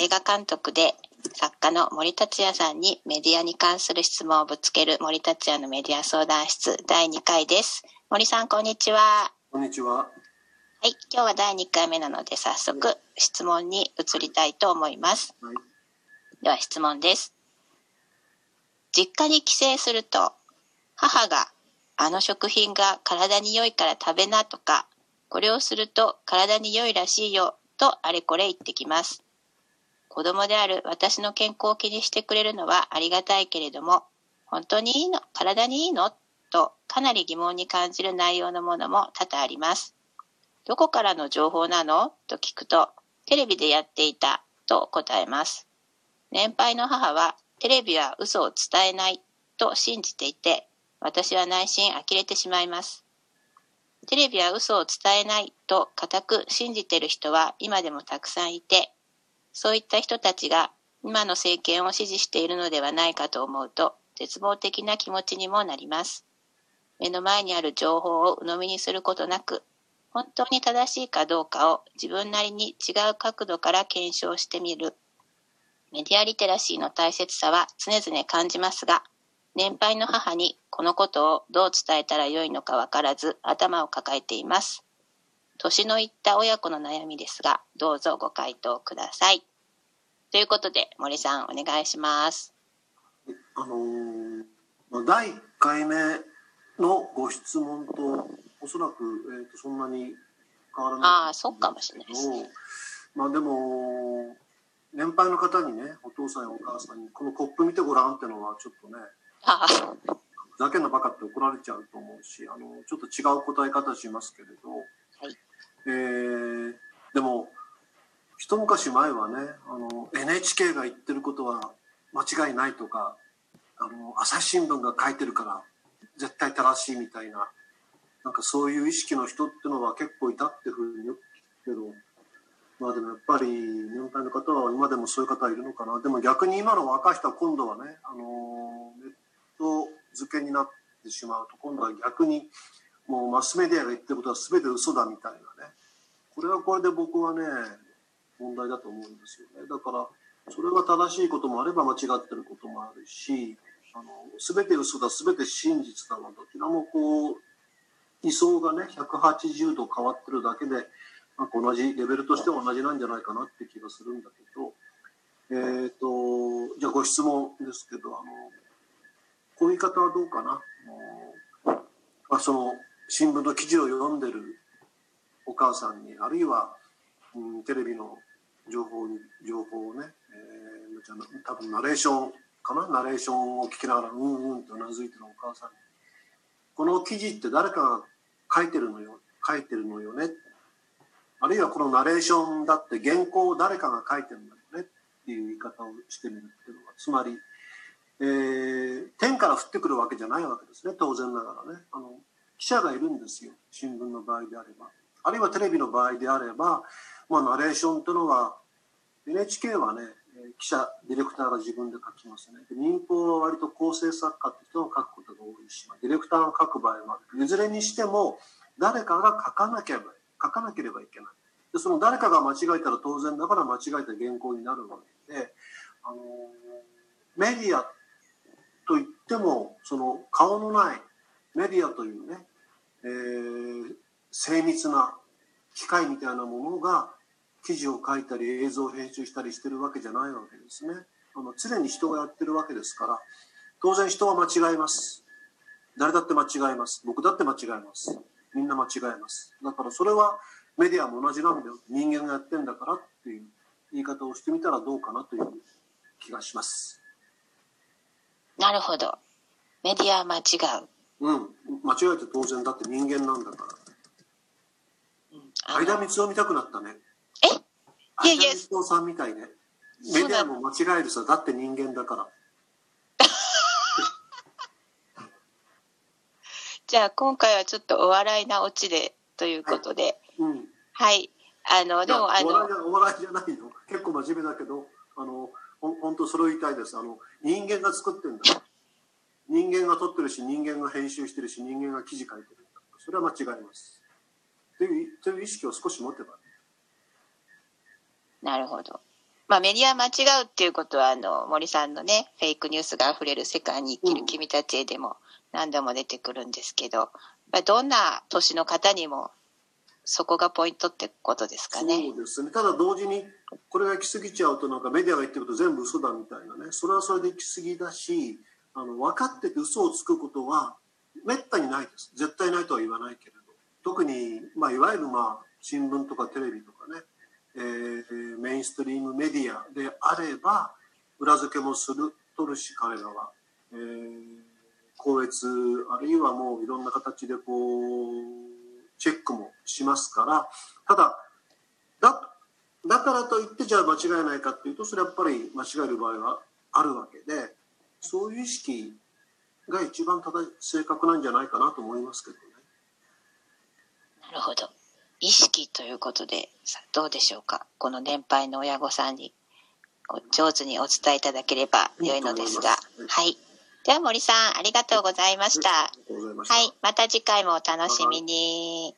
映画監督で作家の森達也さんにメディアに関する質問をぶつける森達也のメディア相談室第2回です。森さん、こんにちは。こんにちは。はい、今日は第2回目なので早速質問に移りたいと思います。はい。では質問です。実家に帰省すると母があの食品が体に良いから食べなとかこれをすると体に良いらしいよとあれこれ言ってきます。子供である私の健康を気にしてくれるのはありがたいけれども本当にいいの？体にいいの？とかなり疑問に感じる内容のものも多々あります。どこからの情報なの？と聞くとテレビでやっていたと答えます。年配の母はテレビは嘘を伝えないと信じていて私は内心呆れてしまいますテレビは嘘を伝えないと固く信じている人は今でもたくさんいてそういった人たちが今の政権を支持しているのではないかと思うと絶望的な気持ちにもなります目の前にある情報を鵜呑みにすることなく本当に正しいかどうかを自分なりに違う角度から検証してみるメディアリテラシーの大切さは常々感じますが、年配の母にこのことをどう伝えたらよいのかわからず頭を抱えています。年のいった親子の悩みですが、どうぞご回答ください。ということで、森さんお願いします。あのーまあ第1回目のご質問とおそらく、えー、とそんなに変わらないああ、そうかもしれないですね。まあでも年配の方にねお父さんやお母さんにこのコップ見てごらんってのはちょっとねああ、ふざけんなバカって怒られちゃうと思うしあのちょっと違う答え方しますけれど、はいえーでも一昔前はねあの NHK が言ってることは間違いないとかあの朝日新聞が書いてるから絶対正しいみたいななんかそういう意識の人ってのは結構いたっていうふうによく聞くけどまあでもやっぱり年配の方は今でもそういう方いるのかな。でも逆に今の若い人は今度はねあのネット付けになってしまうと今度は逆にもうマスメディアが言ってることは全て嘘だみたいなね。これはこれで僕はね問題だと思うんですよね。だからそれが正しいこともあれば間違ってることもあるしあの全て嘘だ全て真実だのどちらもこう位相がね180度変わってるだけで、まあ、同じレベルとしては同じなんじゃないかなって気がするんだけどえっ、とじゃあご質問ですけどあのこういう言い方はどうかな、まあ、その新聞の記事を読んでるお母さんにあるいは、うん、テレビの情報に情報をね、えー多分ナレーションかな？ナレーションを聞きながらうんうんとうなずいてるお母さんに。この記事って誰かが書いてるのよ書いてるのよね。あるいはこのナレーションだって原稿を誰かが書いてるんだよね。っていう言い方をしてみるっていうのはつまり、えー天から降ってくるわけじゃないわけですね。当然ながらね。あの記者がいるんですよ。新聞の場合であれば。あるいはテレビの場合であれば、まあ、ナレーションというのは NHK はね記者ディレクターが自分で書きますね。民放は割と構成作家って人が書くことが多いし、ディレクターが書く場合もある。いずれにしても誰かが書かなければ書かなければいけない。でその誰かが間違えたら当然だから間違えた原稿になるわけで、あのメディアといってもその顔のないメディアというね、えー精密な機械みたいなものが記事を書いたり映像を編集したりしてるわけじゃないわけですね。あの常に人がやってるわけですから当然人は間違います。誰だって間違います。僕だって間違います。みんな間違います。だからそれはメディアも同じなんだよ。人間がやってんだからっていう言い方をしてみたらどうかなという気がします。なるほど。メディアは間違う。うん。間違えて当然だって人間なんだから。うん。あの相田光夫見たくなったね。え？いやいや。光夫さんみたいね。メディアも間違えるさ。だって人間だから。じゃあ今回はちょっとお笑いなオチでということで、うん。はい。あの、でも、あのお笑いじ、ゃお笑いじゃないの結構真面目だけどあのほん本当それを言いたいです。あの人間が作ってんだ人間が撮ってるし人間が編集してるし人間が記事書いてるそれは間違いますというという意識を少し持てばねなるほど。まあメディア間違うっていうことは、あの、森さんのね、フェイクニュースが溢れる世界に生きる君たちへでも何度も出てくるんですけど、まあ、どんな年の方にもそこがポイントってことですかね。そうですね。ただ同時に、これが行き過ぎちゃうと、なんかメディアが言ってること全部嘘だみたいなね。それはそれで行き過ぎだし、あの、分かってて嘘をつくことは、めったにないです。絶対ないとは言わないけれど。特に、まあ、いわゆるまあ、新聞とかテレビとかね、えー、メインストリームメディアであれば、裏付けもする、取るし、彼らは。えー、校閲、あるいはもういろんな形でこう、チェックもしますからただだだからといってじゃあ間違いないかっていうとそれはやっぱり間違える場合はあるわけでそういう意識が一番正正確なんじゃないかなと思いますけどね。なるほど。意識ということでさどうでしょうか？この年配の親御さんに上手にお伝えいただければ良いのですが。はい。では森さん、ありがとうございました。はい、また次回もお楽しみに。